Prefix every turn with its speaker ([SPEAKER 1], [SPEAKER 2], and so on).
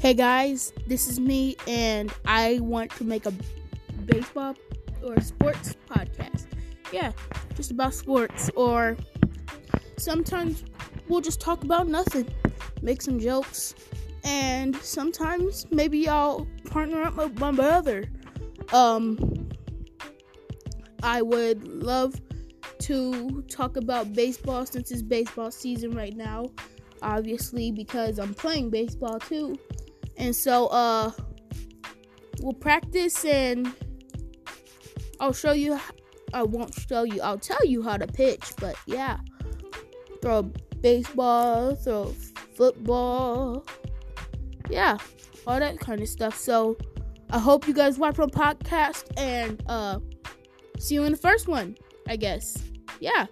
[SPEAKER 1] Hey guys, this is me, and I want to make a baseball or sports podcast. Yeah, just about sports, or sometimes we'll just talk about nothing, make some jokes, and sometimes maybe I'll partner up with my brother. Um, I would love to talk about baseball since it's baseball season right now, obviously, because I'm playing baseball too. And so, uh, we'll practice and I'll show you. I won't show you, I'll tell you how to pitch, but yeah. Throw baseball, throw football. Yeah, all that kind of stuff. So, I hope you guys watch my podcast and, uh, see you in the first one, I guess. Yeah.